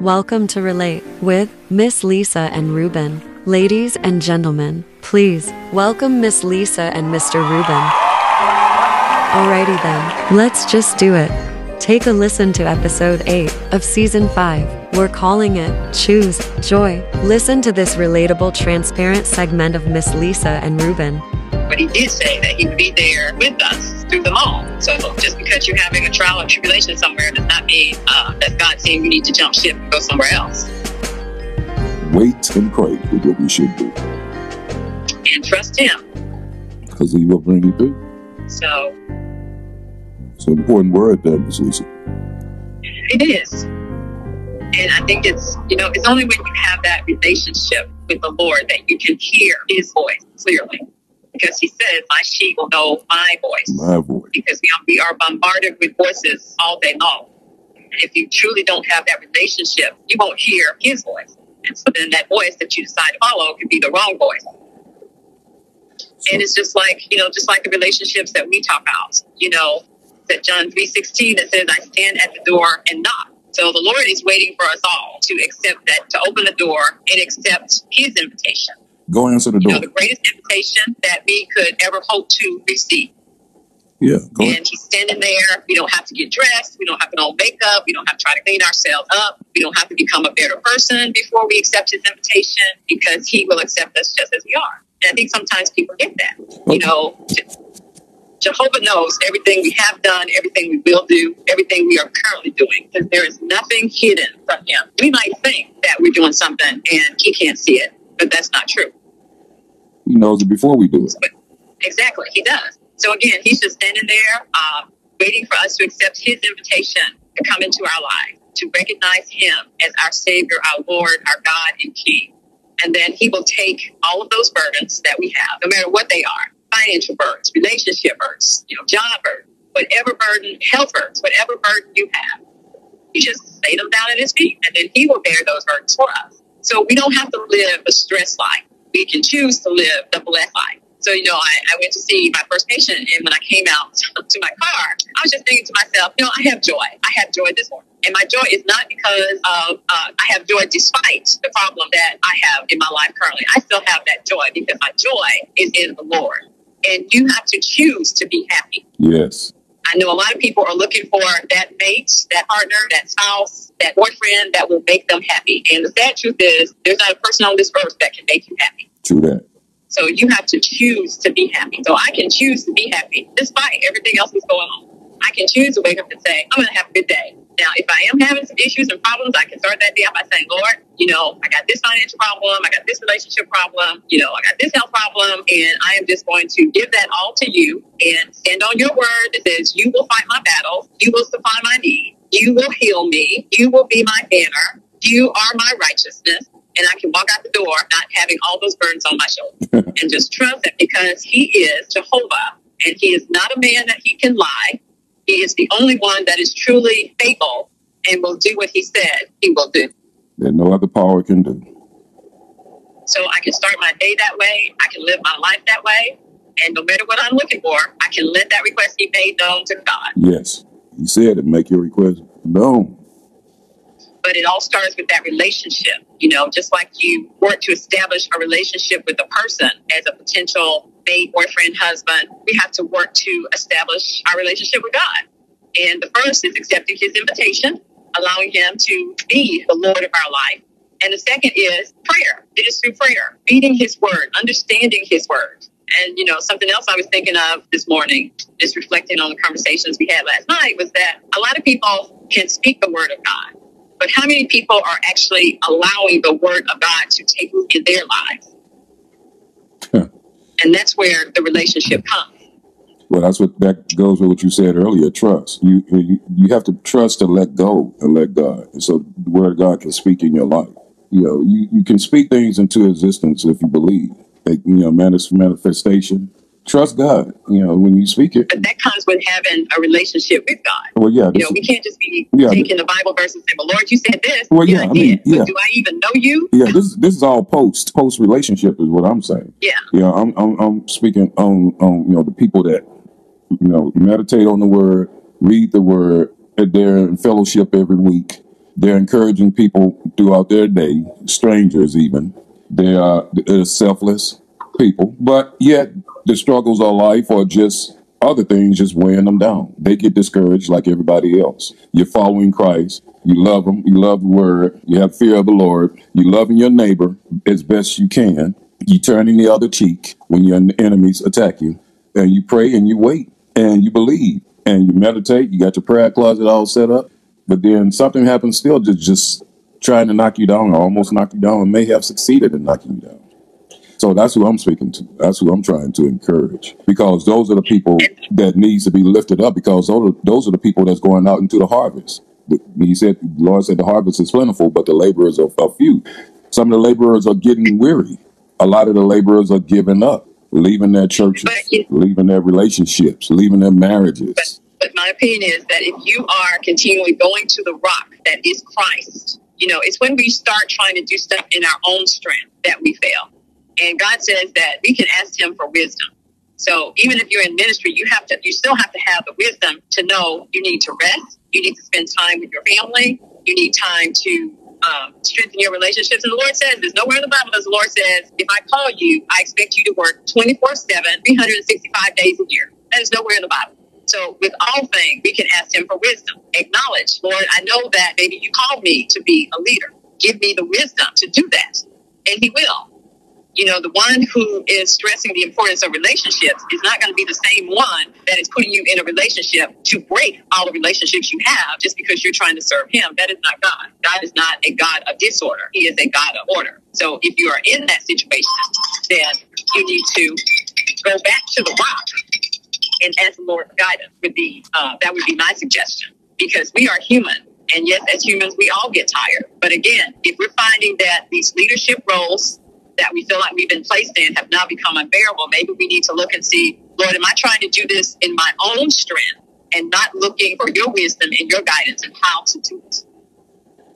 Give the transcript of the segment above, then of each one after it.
Welcome to Relate with Miss Lisa and Ruben. Ladies and gentlemen, please welcome Miss Lisa and Mr. Ruben. Alrighty then, let's just do it. Take a listen to episode 8 of season 5. We're calling it Choose Joy. Listen to this relatable, transparent segment of Miss Lisa and Ruben. But he did say that he would be there with us through them all. So just because you're having a trial or tribulation somewhere does not mean uh, that God's you need to jump ship and go somewhere else. Wait and pray is what we should do. And trust Him. Because he will bring you through. So It's an important word there, Miss Lisa. it is. And I think it's, you know, it's only when you have that relationship with the Lord that you can hear His voice clearly. Because He says, My sheep will know my voice. My voice. because we are, we are bombarded with voices all day long. If you truly don't have that relationship, you won't hear his voice. And so then that voice that you decide to follow could be the wrong voice. And it's just like, you know, just like the relationships that we talk about, you know, that John 3.16 that says, I stand at the door and knock. So the Lord is waiting for us all to accept that, to open the door and accept his invitation. Go answer the You know, door. the greatest invitation that we could ever hope to receive. Yeah, And he's standing there. We don't have to get dressed. We don't have to put on makeup. We don't have to try to clean ourselves up. We don't have to become a better person before we accept his invitation because he will accept us just as we are. And I think sometimes people get that. You know, Jehovah knows everything we have done, everything we will do, everything we are currently doing because there is nothing hidden from him. We might think that we're doing something and he can't see it, but that's not true. He knows it before we do it. Exactly, he does. So again, he's just standing there, um, waiting for us to accept his invitation to come into our lives, to recognize him as our Savior, our Lord, our God, and King. And then he will take all of those burdens that we have, no matter what they are financial burdens, relationship burdens, you know, job burdens, whatever burden, health burdens, whatever burden you have. You just lay them down at his feet, and then he will bear those burdens for us. So we don't have to live a stress life. We can choose to live the blessed life. So, you know, I, I went to see my first patient, and when I came out to my car, I was just thinking to myself, you know, I have joy. I have joy this morning. And my joy is not because of, uh, I have joy despite the problem that I have in my life currently. I still have that joy because my joy is in the Lord. And you have to choose to be happy. Yes. I know a lot of people are looking for that mate, that partner, that spouse, that boyfriend that will make them happy. And the sad truth is, there's not a person on this earth that can make you happy. True that. So you have to choose to be happy. So I can choose to be happy despite everything else that's going on. I can choose to wake up and say, I'm going to have a good day. Now, if I am having some issues and problems, I can start that day by saying, Lord, you know, I got this financial problem, I got this relationship problem, you know, I got this health problem, and I am just going to give that all to you and stand on your word that says, You will fight my battle, you will supply my need, you will heal me, you will be my banner, you are my righteousness, and I can walk out the door not having all those burdens on my shoulders and just trust that because he is Jehovah and he is not a man that he can lie. He is the only one that is truly faithful and will do what he said he will do. That no other power can do. So I can start my day that way. I can live my life that way. And no matter what I'm looking for, I can let that request be made known to God. Yes. He said it. Make your request known. But it all starts with that relationship. You know, just like you work to establish a relationship with a person as a potential mate, boyfriend, husband, we have to work to establish our relationship with God. And the first is accepting his invitation, allowing him to be the Lord of our life. And the second is prayer. It is through prayer, reading his word, understanding his word. And, you know, something else I was thinking of this morning, just reflecting on the conversations we had last night, was that a lot of people can speak the word of God but how many people are actually allowing the word of God to take root in their lives? and that's where the relationship comes. Well, that's what that goes with what you said earlier. Trust. You you, you have to trust to let go and let God, and so the word of God can speak in your life. You know, you, you can speak things into existence if you believe. Like, you know, manifestation. Trust God. You know, when you speak it. But that comes with having a relationship with God. Well, yeah. You know, we can't just be Yeah, taking the Bible verse and say, "Well, Lord, you said this." Well, yeah, yeah, I I mean, yeah. But do I even know you? yeah. This this is all post post relationship is what I'm saying. Yeah. You know, I'm I'm, I'm speaking on on you know the people that you know meditate on the word, read the word, and they're in fellowship every week. They're encouraging people throughout their day, strangers even. They are they're selfless people, but yet the struggles of life are just other things just weighing them down. They get discouraged like everybody else. You're following Christ. You love him. You love the word. You have fear of the Lord. You loving your neighbor as best you can. You turning the other cheek when your enemies attack you. And you pray and you wait and you believe and you meditate. You got your prayer closet all set up. But then something happens still just, just trying to knock you down or almost knock you down and may have succeeded in knocking you down. So that's who I'm speaking to. That's who I'm trying to encourage because those are the people that needs to be lifted up because those are, those are the people that's going out into the harvest. He said, the Lord said the harvest is plentiful, but the laborers are, are few. Some of the laborers are getting weary. A lot of the laborers are giving up, leaving their churches, leaving their relationships, leaving their marriages. But my opinion is that if you are continually going to the rock that is Christ, you know, it's when we start trying to do stuff in our own strength that we fail. And God says that we can ask Him for wisdom. So even if you're in ministry, you have to, you still have to have the wisdom to know you need to rest, you need to spend time with your family, you need time to um, strengthen your relationships. And the Lord says, there's nowhere in the Bible does the Lord says, if I call you, I expect you to work 24 7, 365 days a year. That is nowhere in the Bible. So with all things, we can ask him for wisdom. Acknowledge, Lord, I know that maybe you called me to be a leader. Give me the wisdom to do that. And he will you know, the one who is stressing the importance of relationships is not going to be the same one that is putting you in a relationship to break all the relationships you have just because you're trying to serve him. That is not God. God is not a God of disorder. He is a God of order. So if you are in that situation, then you need to go back to the rock and ask the Lord guidance. Would be uh, that would be my suggestion because we are human. And yes, as humans, we all get tired. But again, if we're finding that these leadership roles that we feel like we've been placed in have now become unbearable, maybe we need to look and see, Lord, am I trying to do this in my own strength and not looking for your wisdom and your guidance and how to do it?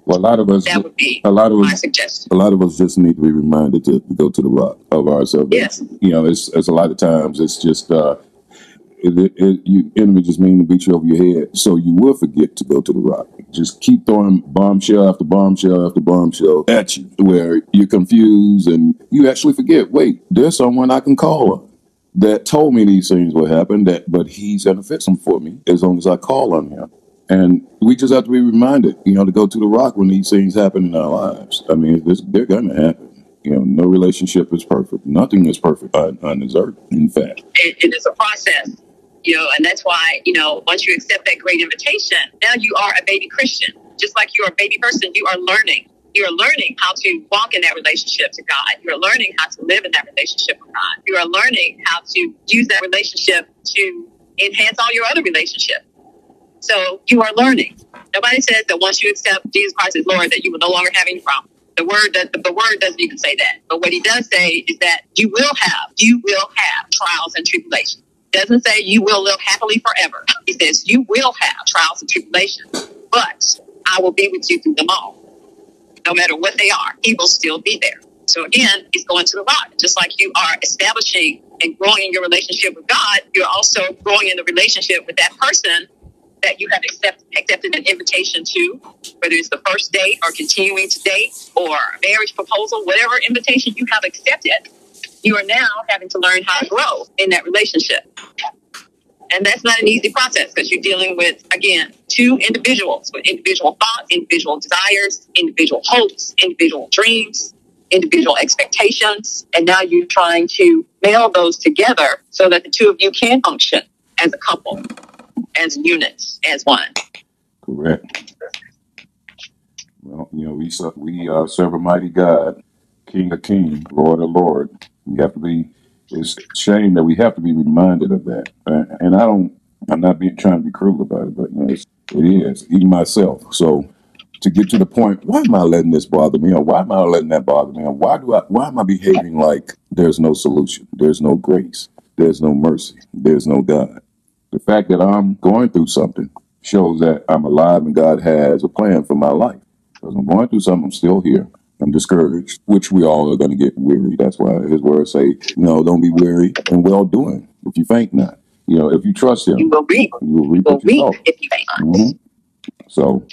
Well, a lot of us, That would be a lot of my us, suggestion. a lot of us just need to be reminded to go to the rock of our salvation. Yes. You know, it's, it's a lot of times it's just uh, it, it, it, you enemy just mean to beat you over your head, so you will forget to go to the rock. Just keep throwing bombshell after bombshell after bombshell at you, where you're confused and you actually forget. Wait, there's someone I can call on that told me these things would happen. That, but he's gonna fix them for me as long as I call on him. And we just have to be reminded, you know, to go to the rock when these things happen in our lives. I mean, they're gonna happen. You know, no relationship is perfect. Nothing is perfect on, on this earth. In fact, It, it is a process, you know, and that's why, you know, once you accept that great invitation, now you are a baby Christian. Just like you're a baby person, you are learning. You are learning how to walk in that relationship to God. You are learning how to live in that relationship with God. You are learning how to use that relationship to enhance all your other relationships. So you are learning. Nobody says that once you accept Jesus Christ as Lord, that you will no longer have any problem. The word that the word doesn't even say that. But what he does say is that you will have, you will have trials and tribulations. Doesn't say you will live happily forever. He says you will have trials and tribulations, but I will be with you through them all. No matter what they are, he will still be there. So again, he's going to the rock. Just like you are establishing and growing in your relationship with God, you're also growing in the relationship with that person that you have accept, accepted an invitation to, whether it's the first date or continuing to date or marriage proposal, whatever invitation you have accepted, you are now having to learn how to grow in that relationship. And that's not an easy process because you're dealing with, again, two individuals with individual thoughts, individual desires, individual hopes, individual dreams, individual expectations. And now you're trying to meld those together so that the two of you can function as a couple, as units, as one. correct. Well, you know, we we uh, serve a mighty God, King of King, Lord of Lord. We have to be. It's a shame that we have to be reminded of that. Uh, and I don't. I'm not being trying to be cruel about it, but you know, it's, it is even myself. So to get to the point, why am I letting this bother me, or why am I letting that bother me, or why do I? Why am I behaving like there's no solution, there's no grace, there's no mercy, there's no God? The fact that I'm going through something shows that I'm alive and God has a plan for my life. Because I'm going through something, I'm still here. I'm discouraged, which we all are going to get weary. That's why his words say, no, don't be weary and well doing if you faint not. You know, if you trust You him, will reap. you will You will you reap if you faint not. hmm So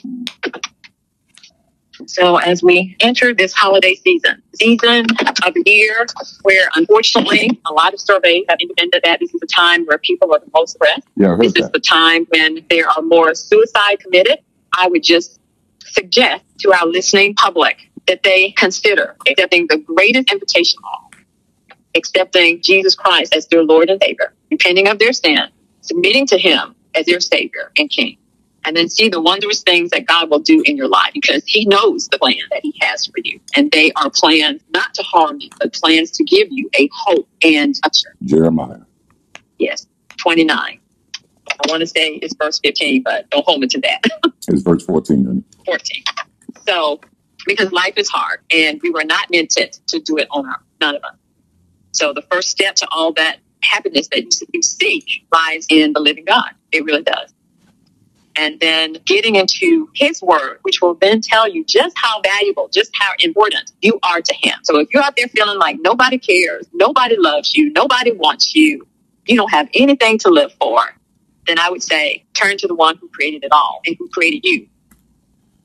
So as we enter this holiday season, season of the year where unfortunately a lot of surveys have indicated that this is a time where people are the most stressed. Yeah, This is the time when there are more suicide committed. I would just suggest to our listening public that they consider accepting the greatest invitation of all, accepting Jesus Christ as their Lord and Savior, repenting of their sin, submitting to Him as their Savior and King, and then see the wondrous things that God will do in your life because He knows the plan that He has for you. And they are plans not to harm you, but plans to give you a hope and a future. Jeremiah. Yes, 29. I want to say it's verse 15, but don't hold me to that. It's verse 14. honey. 14. So, because life is hard and we were not meant to, do it on our none of us. So, the first step to all that happiness that you seek lies in the living God. It really does. And then getting into His Word, which will then tell you just how valuable, just how important you are to Him. So, if you're out there feeling like nobody cares, nobody loves you, nobody wants you, you don't have anything to live for, then I would say turn to the one who created it all and who created you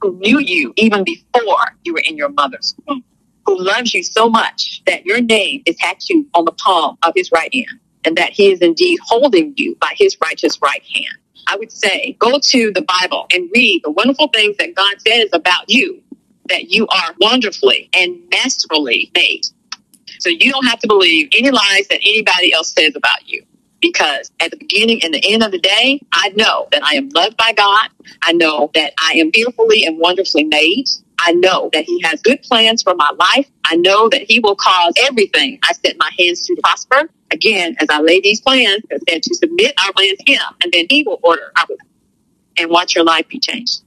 who knew you even before you were in your mother's womb, who loves you so much that your name is tattooed on the palm of his right hand, and that he is indeed holding you by his righteous right hand. I would say go to the Bible and read the wonderful things that God says about you, that you are wonderfully and masterfully made. So you don't have to believe any lies that anybody else says about you. Because at the beginning and the end of the day, I know that I am loved by God. I know that I am fearfully and wonderfully made. I know that He has good plans for my life. I know that He will cause everything I set my hands to prosper. Again, as I lay these plans, I said to submit our plans to Him, and then He will order our plans and watch your life be changed.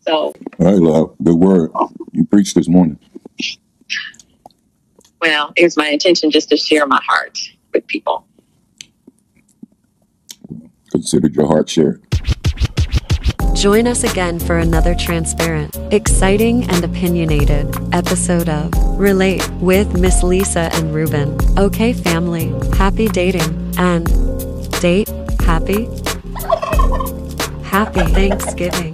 So, All right, love. Good word. You preached this morning. well, it was my intention just to share my heart with people. Considered your heart shared. Join us again for another transparent, exciting, and opinionated episode of Relate with Miss Lisa and Ruben. Okay, family, happy dating and date happy. Happy Thanksgiving.